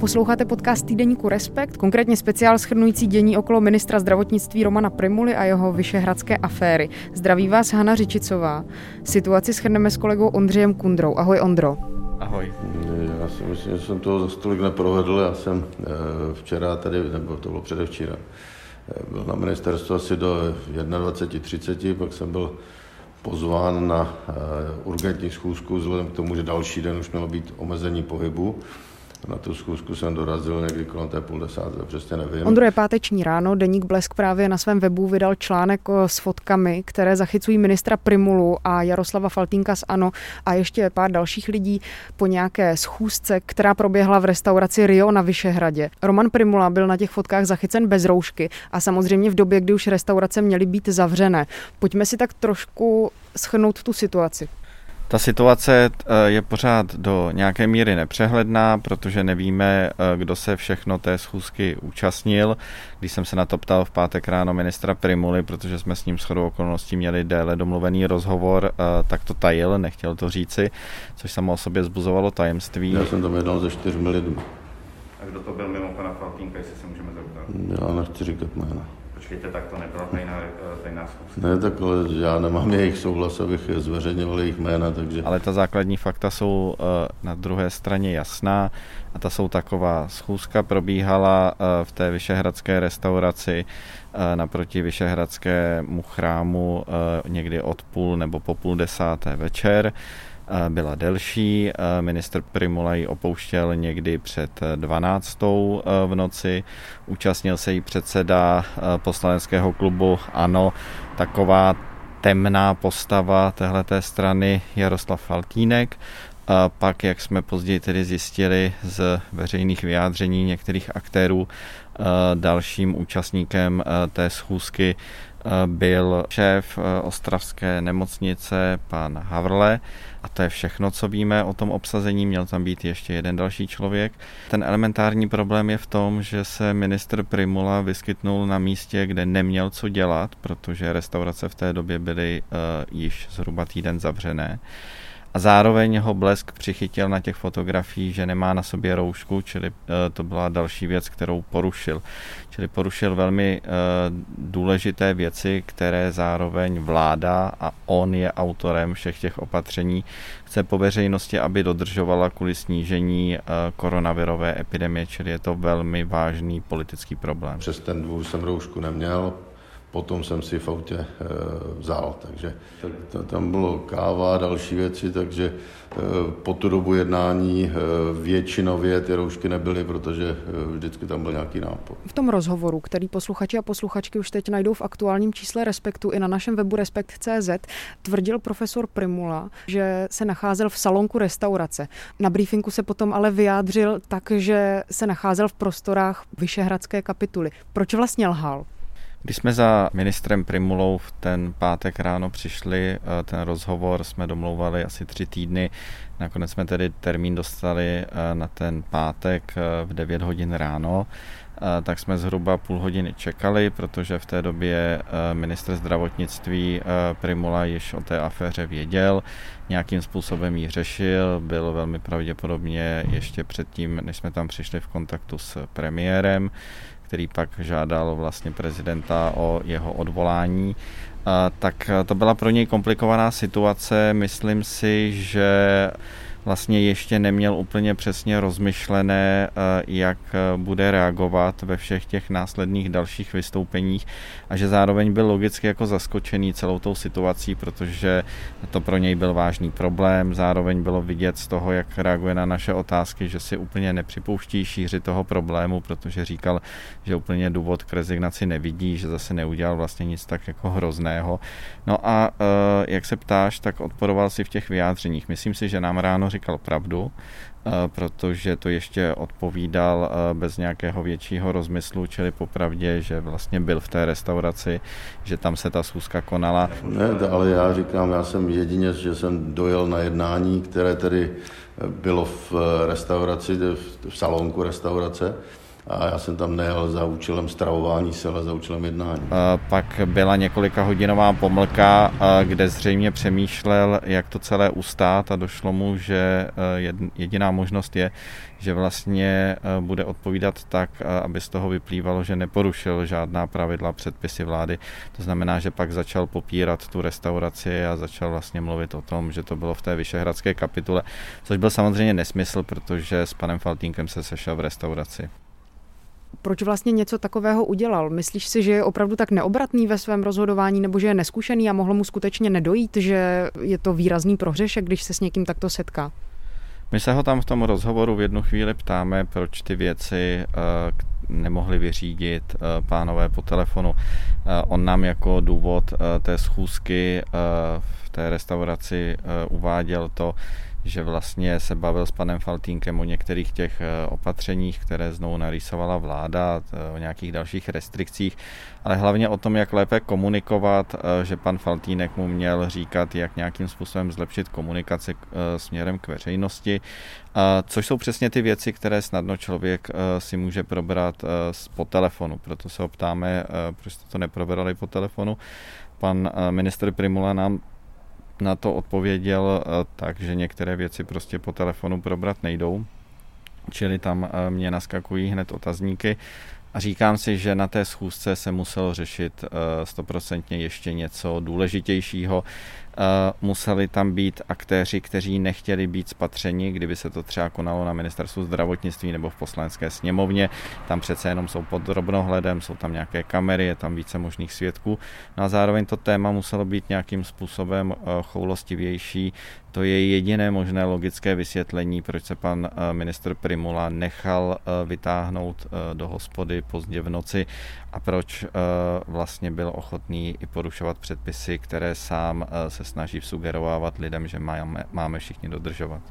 Posloucháte podcast týdeníku Respekt, konkrétně speciál schrnující dění okolo ministra zdravotnictví Romana Primuly a jeho vyšehradské aféry. Zdraví vás Hana Řičicová. Situaci schrneme s kolegou Ondřejem Kundrou. Ahoj Ondro. Ahoj. Já si myslím, že jsem toho za stolik neprovedl. Já jsem eh, včera tady, nebo to bylo předevčíra, eh, byl na ministerstvu asi do 21.30, pak jsem byl pozván na eh, urgentní schůzku vzhledem k tomu, že další den už mělo být omezení pohybu. Na tu schůzku jsem dorazil někdy kolem té půl desáté, přesně nevím. Ondro je páteční ráno, Deník Blesk právě na svém webu vydal článek s fotkami, které zachycují ministra Primulu a Jaroslava Faltínka z ANO a ještě pár dalších lidí po nějaké schůzce, která proběhla v restauraci Rio na Vyšehradě. Roman Primula byl na těch fotkách zachycen bez roušky a samozřejmě v době, kdy už restaurace měly být zavřené. Pojďme si tak trošku schrnout tu situaci. Ta situace eh, je pořád do nějaké míry nepřehledná, protože nevíme, eh, kdo se všechno té schůzky účastnil. Když jsem se na to ptal v pátek ráno ministra Primuly, protože jsme s ním shodou okolností měli déle domluvený rozhovor, eh, tak to tajil, nechtěl to říci, což samo o sobě zbuzovalo tajemství. Já jsem tam jednal ze čtyřmi lidmi. A kdo to byl mimo pana Faltínka, jestli se můžeme zeptat? Já nechci říkat jména. Počkejte, tak to nebyla tajná, eh, tajná schůzka. Ne, tak ale já nemám jejich souhlas, abych zveřejňoval jejich jména, takže... Ale ta základní fakta jsou eh, na druhé straně jasná a ta jsou taková. Schůzka probíhala eh, v té vyšehradské restauraci naproti vyšehradskému chrámu někdy od půl nebo po půl desáté večer byla delší. Minister Primula ji opouštěl někdy před 12. v noci. Účastnil se jí předseda poslaneckého klubu ANO, taková temná postava téhleté strany Jaroslav Faltínek. A pak, jak jsme později tedy zjistili z veřejných vyjádření některých aktérů, dalším účastníkem té schůzky byl šéf ostravské nemocnice, pan Havrle, a to je všechno, co víme o tom obsazení. Měl tam být ještě jeden další člověk. Ten elementární problém je v tom, že se ministr Primula vyskytnul na místě, kde neměl co dělat, protože restaurace v té době byly uh, již zhruba týden zavřené. Zároveň ho blesk přichytil na těch fotografiích, že nemá na sobě roušku, čili eh, to byla další věc, kterou porušil. Čili porušil velmi eh, důležité věci, které zároveň vláda a on je autorem všech těch opatření, chce po veřejnosti, aby dodržovala kvůli snížení eh, koronavirové epidemie, čili je to velmi vážný politický problém. Přes ten dvůr jsem roušku neměl, potom jsem si v autě e, vzal. Takže to, tam bylo káva a další věci, takže e, po tu dobu jednání e, většinově ty roušky nebyly, protože e, vždycky tam byl nějaký nápor. V tom rozhovoru, který posluchači a posluchačky už teď najdou v aktuálním čísle Respektu i na našem webu Respekt.cz, tvrdil profesor Primula, že se nacházel v salonku restaurace. Na briefingu se potom ale vyjádřil tak, že se nacházel v prostorách Vyšehradské kapituly. Proč vlastně lhal? Když jsme za ministrem Primulou v ten pátek ráno přišli, eh, ten rozhovor jsme domlouvali asi tři týdny, nakonec jsme tedy termín dostali eh, na ten pátek eh, v 9 hodin ráno, tak jsme zhruba půl hodiny čekali, protože v té době ministr zdravotnictví Primula již o té aféře věděl, nějakým způsobem ji řešil, byl velmi pravděpodobně ještě předtím, než jsme tam přišli v kontaktu s premiérem, který pak žádal vlastně prezidenta o jeho odvolání, tak to byla pro něj komplikovaná situace. Myslím si, že vlastně ještě neměl úplně přesně rozmyšlené, eh, jak eh, bude reagovat ve všech těch následných dalších vystoupeních a že zároveň byl logicky jako zaskočený celou tou situací, protože to pro něj byl vážný problém. Zároveň bylo vidět z toho, jak reaguje na naše otázky, že si úplně nepřipouští šíři toho problému, protože říkal, že úplně důvod k rezignaci nevidí, že zase neudělal vlastně nic tak jako hrozného. No a eh, jak se ptáš, tak odporoval si v těch vyjádřeních. Myslím si, že nám ráno říkal pravdu, eh, protože to ještě odpovídal eh, bez nějakého většího rozmyslu, čili popravdě, že vlastně byl v té restauraci, že tam se ta schůzka konala. Ne, ale já říkám, já jsem jedině, že jsem dojel na jednání, které tedy bylo v restauraci, v salonku restaurace, a já jsem tam nejel za účelem stravování se, ale za účelem jednání. Pak byla několika hodinová pomlka, kde zřejmě přemýšlel, jak to celé ustát a došlo mu, že jediná možnost je, že vlastně bude odpovídat tak, aby z toho vyplývalo, že neporušil žádná pravidla, předpisy vlády. To znamená, že pak začal popírat tu restauraci a začal vlastně mluvit o tom, že to bylo v té vyšehradské kapitule, což byl samozřejmě nesmysl, protože s panem Faltínkem se sešel v restauraci proč vlastně něco takového udělal? Myslíš si, že je opravdu tak neobratný ve svém rozhodování nebo že je neskušený a mohlo mu skutečně nedojít, že je to výrazný prohřešek, když se s někým takto setká? My se ho tam v tom rozhovoru v jednu chvíli ptáme, proč ty věci uh, nemohli vyřídit uh, pánové po telefonu. Uh, on nám jako důvod té schůzky v té restauraci uváděl to, že vlastně se bavil s panem Faltínkem o některých těch eh, opatřeních, které znovu narýsovala vláda, eh, o nějakých dalších restrikcích, ale hlavně o tom, jak lépe komunikovat, eh, že pan Faltínek mu měl říkat, jak nějakým způsobem zlepšit komunikaci směrem k veřejnosti, což jsou přesně ty věci, které snadno člověk si může probrat po telefonu. Proto se ho ptáme, proč jste to neprobrali po telefonu. Pan minister Primula nám na to odpověděl eh, tak, že některé věci prostě po telefonu probrat nejdou. Čili tam eh, mě naskakují hned otazníky. A říkám si, že na té schůzce se muselo řešit eh, stoprocentně ještě něco důležitějšího. Eh, museli tam být aktéři, kteří nechtěli být spatřeni, kdyby se to třeba konalo na ministerstvu zdravotnictví nebo v poslanecké sněmovně. Tam přece jenom jsou pod drobnohledem, jsou tam nějaké kamery, je tam více možných svědků. No a zároveň to téma muselo být nějakým způsobem eh, choulostivější. To je jediné možné logické vysvětlení, proč se pan eh, ministr Primula nechal vytáhnout do hospody pozdě v noci a proč vlastně byl ochotný i porušovat předpisy, které sám se snaží sugerovávat lidem, že máme, máme všichni dodržovat.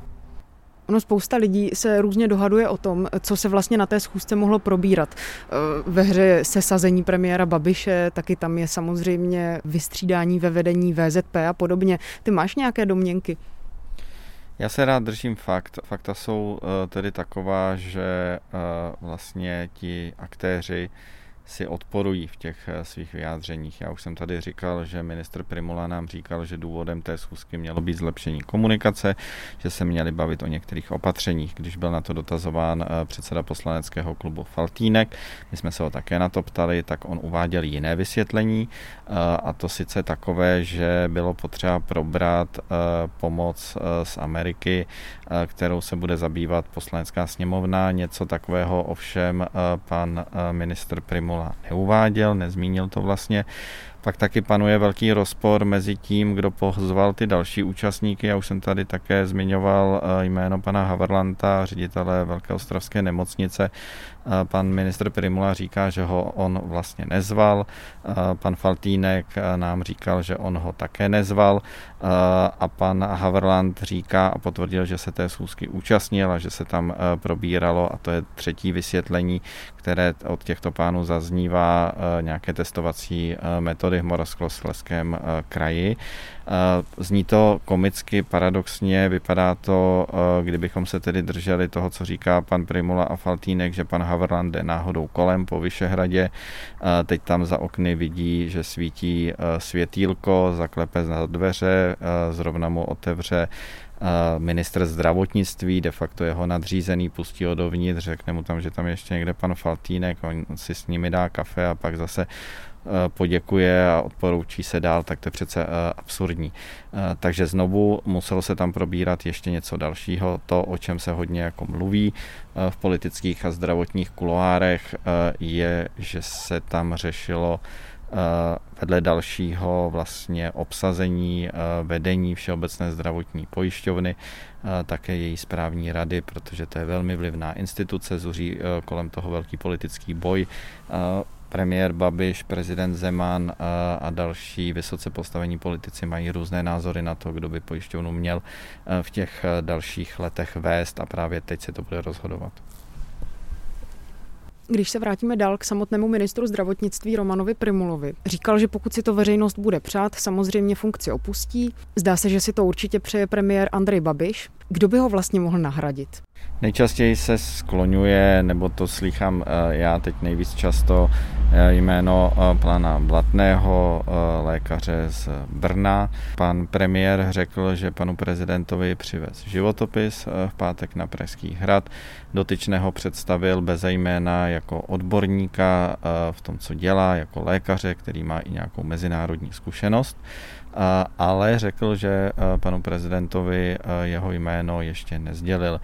Ono spousta lidí se různě dohaduje o tom, co se vlastně na té schůzce mohlo probírat. Eh, ve hře se sazení premiéra Babiše, taky tam je samozřejmě vystřídání ve vedení VZP a podobně. Ty máš nějaké domněnky? Já se rád držím fakt. Fakta jsou eh, tedy taková, že eh, vlastně ti aktéři si odporují v těch eh, svých vyjádřeních. Já už jsem tady říkal, že ministr Primula nám říkal, že důvodem té schůzky mělo být zlepšení komunikace, že se měli bavit o některých opatřeních. Když byl na to dotazován eh, předseda poslaneckého klubu Faltínek, my jsme se ho také na to ptali, tak on uváděl jiné vysvětlení eh, a to sice takové, že bylo potřeba probrat pomoc z Ameriky, kterou se bude zabývat poslanecká sněmovna. Něco takového ovšem pan ministr Primula Mikola neuváděl, nezmínil to vlastně. Pak taky panuje velký rozpor mezi tím, kdo pozval ty další účastníky. Já už jsem tady také zmiňoval eh, jméno pana Haverlanta, ředitele Velké ostravské nemocnice. Eh, pan ministr Primula říká, že ho on vlastně nezval. Eh, pan Faltínek nám říkal, že on ho také nezval. A pan Haverland říká a potvrdil, že se té schůzky účastnil a že se tam probíralo, a to je třetí vysvětlení, které od těchto pánů zaznívá, nějaké testovací metody v Moravskoslezském eh, kraji. Eh, zní to komicky, paradoxně, vypadá to, eh, kdybychom se tedy drželi toho, co říká pan Primula a Faltínek, že pan Haverland jde náhodou kolem po Vyšehradě. Teď tam za okny vidí, že svítí světýlko, zaklepe na dveře, zrovna mu otevře minister zdravotnictví, de facto jeho nadřízený, pustí ho dovnitř, řekne mu tam, že tam ještě někde pan Faltínek, on si s nimi dá kafe a pak zase poděkuje a odporoučí se dál, tak to je přece eh, absurdní. Eh, takže znovu muselo se tam probírat ještě něco dalšího. To, o čem se hodně jako mluví v politických a zdravotních kuloárech, je, že se tam řešilo vedle dalšího vlastně obsazení vedení Všeobecné zdravotní pojišťovny, také její správní rady, protože to je velmi vlivná instituce, zuří kolem toho velký politický boj premiér Babiš, prezident Zeman a, a další vysoce postavení politici mají různé názory na to, kdo by pojišťovnu měl e, v těch e, dalších letech vést a právě teď se to bude rozhodovat. Když se vrátíme dál k samotnému ministru zdravotnictví Romanovi Primulovi, říkal, že pokud si to veřejnost bude přát, samozřejmě funkci opustí. Zdá se, že si to určitě přeje premiér Andrej Babiš. Kdo by ho vlastně mohl nahradit? Nejčastěji se skloňuje, nebo to slychám eh, já teď nejvíc často, eh, jméno eh, pana Blatného, lékaře z Brna. Pan premiér řekl, že panu prezidentovi přivez životopis v pátek na Pražský hrad. Dotyčného představil bez jména jako odborníka v tom, co dělá, jako lékaře, který má i nějakou mezinárodní zkušenost ale řekl, že panu prezidentovi jeho jméno ještě nezdělil.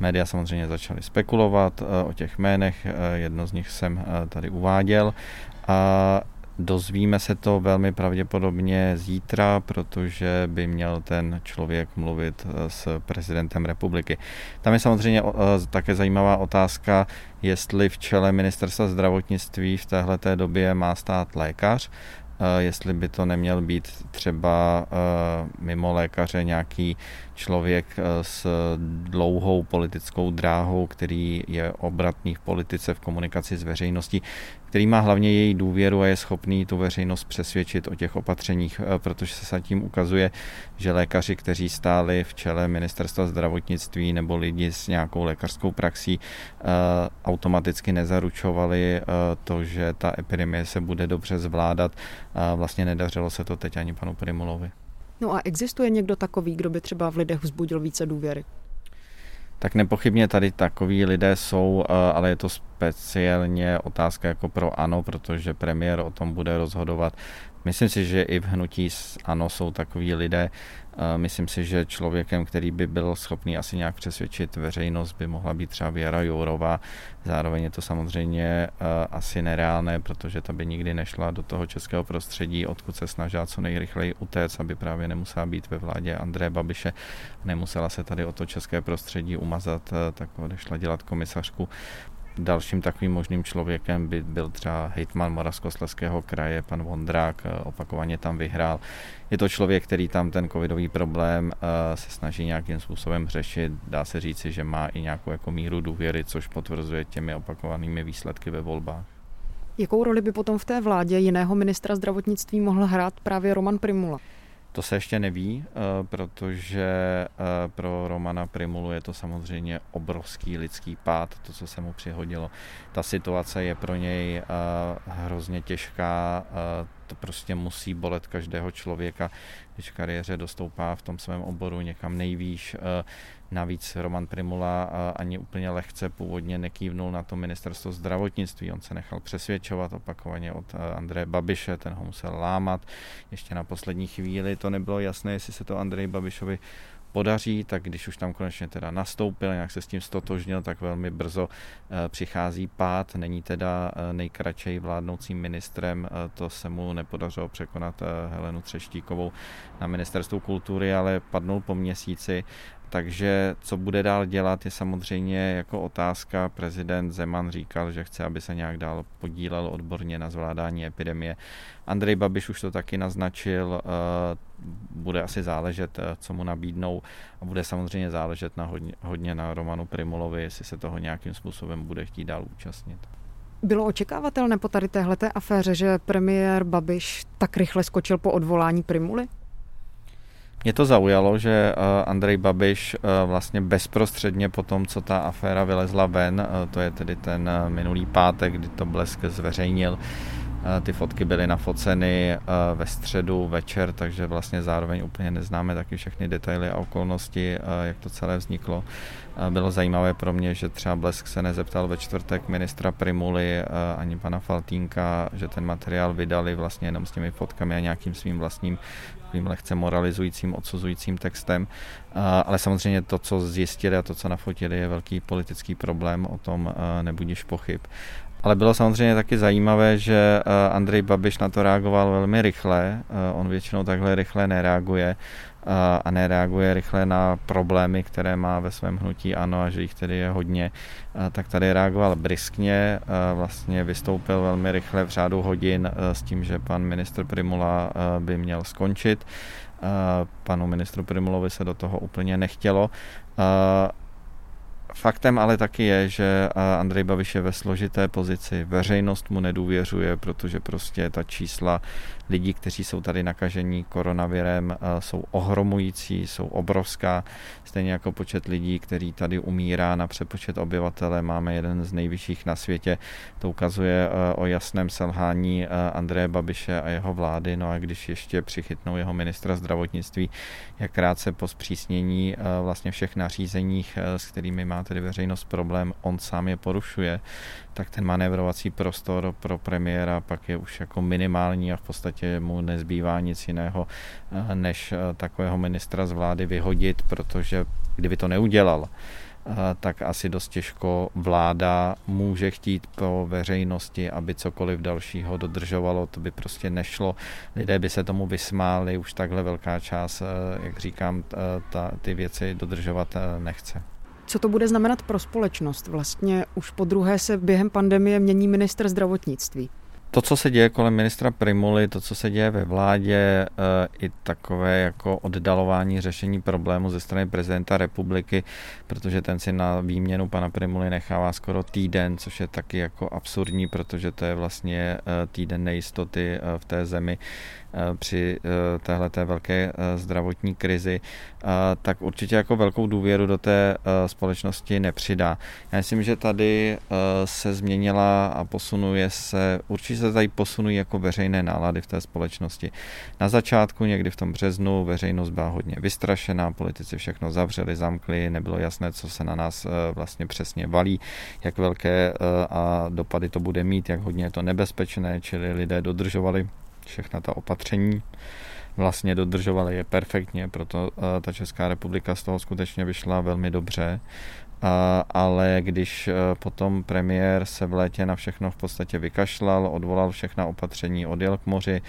Média samozřejmě začaly spekulovat eh, o těch jménech, eh, jedno z nich jsem eh, tady uváděl. A Dozvíme se to velmi pravděpodobně zítra, protože by měl ten člověk mluvit s prezidentem republiky. Tam je samozřejmě také zajímavá otázka, jestli v čele ministerstva zdravotnictví v téhle době má stát lékař, jestli by to neměl být třeba mimo lékaře nějaký člověk s dlouhou politickou dráhou, který je obratný v politice, v komunikaci s veřejností, který má hlavně její důvěru a je schopný tu veřejnost přesvědčit o těch opatřeních, protože se tím ukazuje, že lékaři, kteří stáli v čele ministerstva zdravotnictví nebo lidi s nějakou lékařskou praxí, automaticky nezaručovali to, že ta epidemie se bude dobře zvládat vlastně nedařilo se to teď ani panu Primulovi. No a existuje někdo takový, kdo by třeba v lidech vzbudil více důvěry? Tak nepochybně tady takový lidé jsou, eh, ale je to speciálně otázka jako pro ANO, protože premiér o tom bude rozhodovat. Myslím si, že i v hnutí ANO jsou takový lidé, Myslím si, že člověkem, který by byl schopný asi nějak přesvědčit veřejnost, by mohla být třeba Věra Jourová. Zároveň je to samozřejmě eh, asi nereálné, protože ta by nikdy nešla do toho českého prostředí, odkud se snažila co nejrychleji utéct, aby právě nemusela být ve vládě André Babiše, nemusela se tady o to české prostředí umazat, eh, tak odešla dělat komisařku Dalším takovým možným člověkem by byl třeba hejtman Moravskosleského kraje, pan Vondrák, eh, opakovaně tam vyhrál. Je to člověk, který tam ten covidový problém eh, se snaží nějakým způsobem řešit. Dá se říci, že má i nějakou jako míru důvěry, což potvrzuje těmi opakovanými výsledky ve volbách. Jakou roli by potom v té vládě jiného ministra zdravotnictví mohl hrát právě Roman Primula? To se ještě neví, eh, protože eh, pro Romana Primulu je to samozřejmě obrovský lidský pád, to, co se mu přihodilo. Ta situace je pro něj eh, hrozně těžká, to prostě musí bolet každého člověka, když v kariéře dostoupá v tom svém oboru někam nejvýš. Navíc Roman Primula ani úplně lehce původně nekývnul na to ministerstvo zdravotnictví. On se nechal přesvědčovat opakovaně od Andreje Babiše, ten ho musel lámat. Ještě na poslední chvíli to nebylo jasné, jestli se to Andrej Babišovi podaří, tak když už tam konečně teda nastoupil, nějak se s tím stotožnil, tak velmi brzo eh, přichází pád, není teda eh, nejkračej vládnoucím ministrem, eh, to se mu nepodařilo překonat Helenu Třeštíkovou na ministerstvu kultury, ale padnul po měsíci takže co bude dál dělat, je samozřejmě jako otázka. Prezident Zeman říkal, že chce, aby se nějak dál podílel odborně na zvládání epidemie. Andrej Babiš už to taky naznačil, eh, bude asi záležet, eh, co mu nabídnou a bude samozřejmě záležet na hodně, hodně na Romanu Primulovi, jestli se toho nějakým způsobem bude chtít dál účastnit. Bylo očekávatelné po tady téhleté aféře, že premiér Babiš tak rychle skočil po odvolání Primuly? Mě to zaujalo, že eh, Andrej Babiš eh, vlastně bezprostředně po tom, co ta aféra vylezla ven, eh, to je tedy ten minulý pátek, kdy to Blesk zveřejnil, ty fotky byly nafoceny ve středu večer, takže vlastně zároveň úplně neznáme taky všechny detaily a okolnosti, jak to celé vzniklo. Bylo zajímavé pro mě, že třeba Blesk se nezeptal ve čtvrtek ministra Primuly ani pana Faltínka, že ten materiál vydali vlastně jenom s těmi fotkami a nějakým svým vlastním takovým lehce moralizujícím, odsuzujícím textem. Ale samozřejmě to, co zjistili a to, co nafotili, je velký politický problém, o tom nebudíš pochyb. Ale bylo samozřejmě taky zajímavé, že Andrej Babiš na to reagoval velmi rychle. On většinou takhle rychle nereaguje a nereaguje rychle na problémy, které má ve svém hnutí ano a že jich tedy je hodně, tak tady reagoval briskně, vlastně vystoupil velmi rychle v řádu hodin s tím, že pan ministr Primula by měl skončit. Panu ministru Primulovi se do toho úplně nechtělo Faktem ale taky je, že Andrej Babiš je ve složité pozici. Veřejnost mu nedůvěřuje, protože prostě ta čísla lidí, kteří jsou tady nakažení koronavirem, jsou ohromující, jsou obrovská. Stejně jako počet lidí, který tady umírá na přepočet obyvatele, máme jeden z nejvyšších na světě. To ukazuje o jasném selhání Andreje Babiše a jeho vlády. No a když ještě přichytnou jeho ministra zdravotnictví, jak krátce po zpřísnění vlastně všech nařízeních, s kterými má tedy veřejnost problém, on sám je porušuje, tak ten manévrovací prostor pro premiéra pak je už jako minimální a v podstatě mu nezbývá nic jiného, eh, než eh, takového ministra z vlády vyhodit, protože kdyby to neudělal, eh, tak asi dost těžko vláda může chtít po veřejnosti, aby cokoliv dalšího dodržovalo, to by prostě nešlo. Lidé by se tomu vysmáli, už takhle velká část, jak říkám, ta, ty věci dodržovat nechce. Co to bude znamenat pro společnost? Vlastně už po druhé se během pandemie mění minister zdravotnictví. To, co se děje kolem ministra Primuly, to, co se děje ve vládě, eh, i takové jako oddalování řešení problému ze strany prezidenta republiky, protože ten si na výměnu pana Primuly nechává skoro týden, což je taky jako absurdní, protože to je vlastně eh, týden nejistoty eh, v té zemi při téhle velké zdravotní krizi, tak určitě jako velkou důvěru do té společnosti nepřidá. Já myslím, že tady se změnila a posunuje se určitě se tady posunují jako veřejné nálady v té společnosti. Na začátku, někdy v tom březnu, veřejnost byla hodně vystrašená, politici všechno zavřeli, zamkli, nebylo jasné, co se na nás eh, vlastně přesně valí, jak velké eh, a dopady to bude mít, jak hodně je to nebezpečné, čili lidé dodržovali všechna ta opatření vlastně dodržovali je perfektně, proto eh, ta Česká republika z toho skutečně vyšla velmi dobře. Ale když e, potom premiér se v létě na všechno v podstatě vykašlal, odvolal všechna opatření, odjel k moři,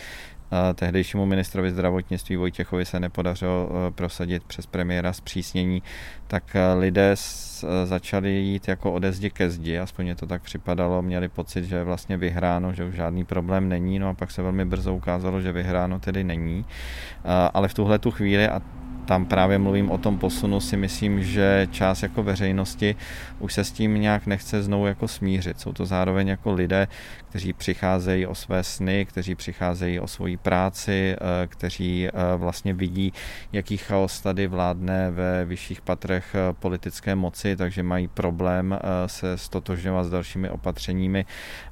tehdejšímu ministrovi zdravotnictví Vojtěchovi se nepodařilo e, prosadit přes premiéra zpřísnění, tak e, lidé začali jít jako ode zdi ke zdi, aspoň mě to tak připadalo, měli pocit, že je vlastně vyhráno, že už žádný problém není, no a pak se velmi brzo ukázalo, že vyhráno tedy není. Ale v tuhle tu chvíli, a tam právě mluvím o tom posunu, si myslím, že část jako veřejnosti už se s tím nějak nechce znovu jako smířit. Jsou to zároveň jako lidé, kteří přicházejí o své sny, kteří přicházejí o svoji práci, eh, kteří eh, vlastně vidí, jaký chaos tady vládne ve vyšších patrech eh, politické moci, takže mají problém se stotožňovat s dalšími opatřeními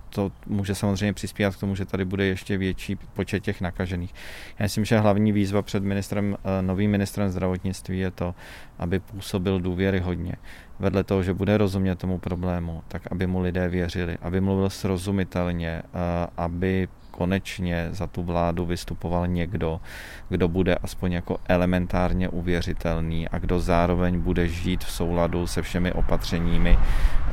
to může samozřejmě přispívat k tomu, že tady bude ještě větší počet těch nakažených. Já myslím, že hlavní výzva před ministrem, eh, novým ministrem zdravotnictví je to, aby působil důvěry hodně. Vedle toho, že bude rozumět tomu problému, tak aby mu lidé věřili, aby mluvil srozumitelně, eh, aby konečně za tu vládu vystupoval někdo, kdo bude aspoň jako elementárně uvěřitelný a kdo zároveň bude žít v souladu se všemi opatřeními,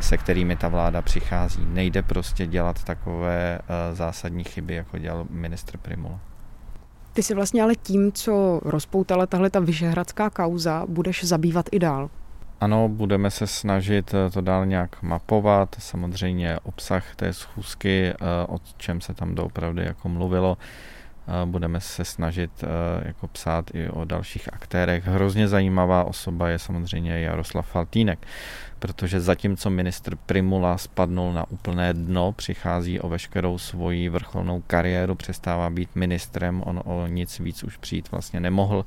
se kterými ta vláda přichází. Nejde prostě dělat takové eh, zásadní chyby, jako dělal ministr Primula. Ty si vlastně ale tím, co rozpoutala tahle ta vyšehradská kauza, budeš zabývat i dál. Ano, budeme se snažit eh, to dál nějak mapovat, samozřejmě obsah té schůzky, eh, o čem se tam doopravdy jako mluvilo, eh, budeme se snažit jako psát i o dalších aktérech. Hrozně zajímavá osoba je samozřejmě Jaroslav Faltínek, protože zatímco ministr Primula spadnul na úplné dno, přichází o veškerou svoji vrcholnou kariéru, přestává být ministrem, on o nic víc už přijít vlastně nemohl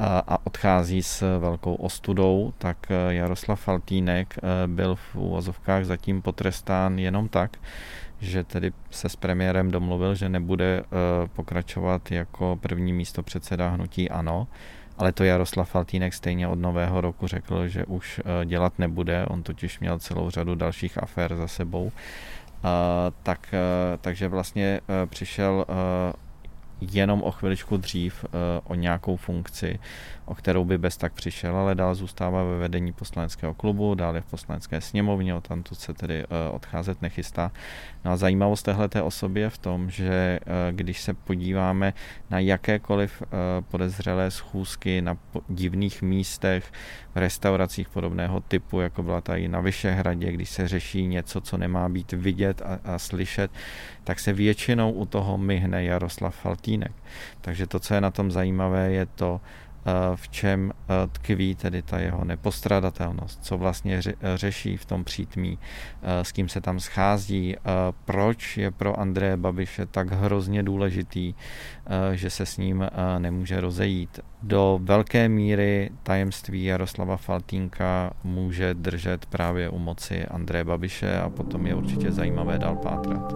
a odchází s velkou ostudou, tak eh, Jaroslav Faltínek eh, byl v úvozovkách zatím potrestán jenom tak, že tedy se s premiérem domluvil, že nebude eh, pokračovat jako první místo předseda hnutí ANO, ale to Jaroslav Faltínek stejně od nového roku řekl, že už dělat nebude, on totiž měl celou řadu dalších afér za sebou. tak, takže vlastně přišel jenom o chviličku dřív uh, o nějakou funkci, o kterou by bez tak přišel, ale dál zůstává ve vedení poslaneckého klubu, dál je v poslanecké sněmovně, o tamto se tedy uh, odcházet nechystá. No a zajímavost téhle osoby je v tom, že uh, když se podíváme na jakékoliv podezřelé schůzky na divných místech, v restauracích podobného typu, jako byla tady na Vyšehradě, když se řeší něco, co nemá být vidět a, a slyšet, tak se většinou u toho myhne Jaroslav Faltínek. Takže to, co je na tom zajímavé, je to, v čem tkví tedy ta jeho nepostradatelnost, co vlastně řeší v tom přítmí, s kým se tam schází, proč je pro Andreje Babiše tak hrozně důležitý, že se s ním nemůže rozejít. Do velké míry tajemství Jaroslava Faltínka může držet právě u moci Andreje Babiše a potom je určitě zajímavé dál pátrat.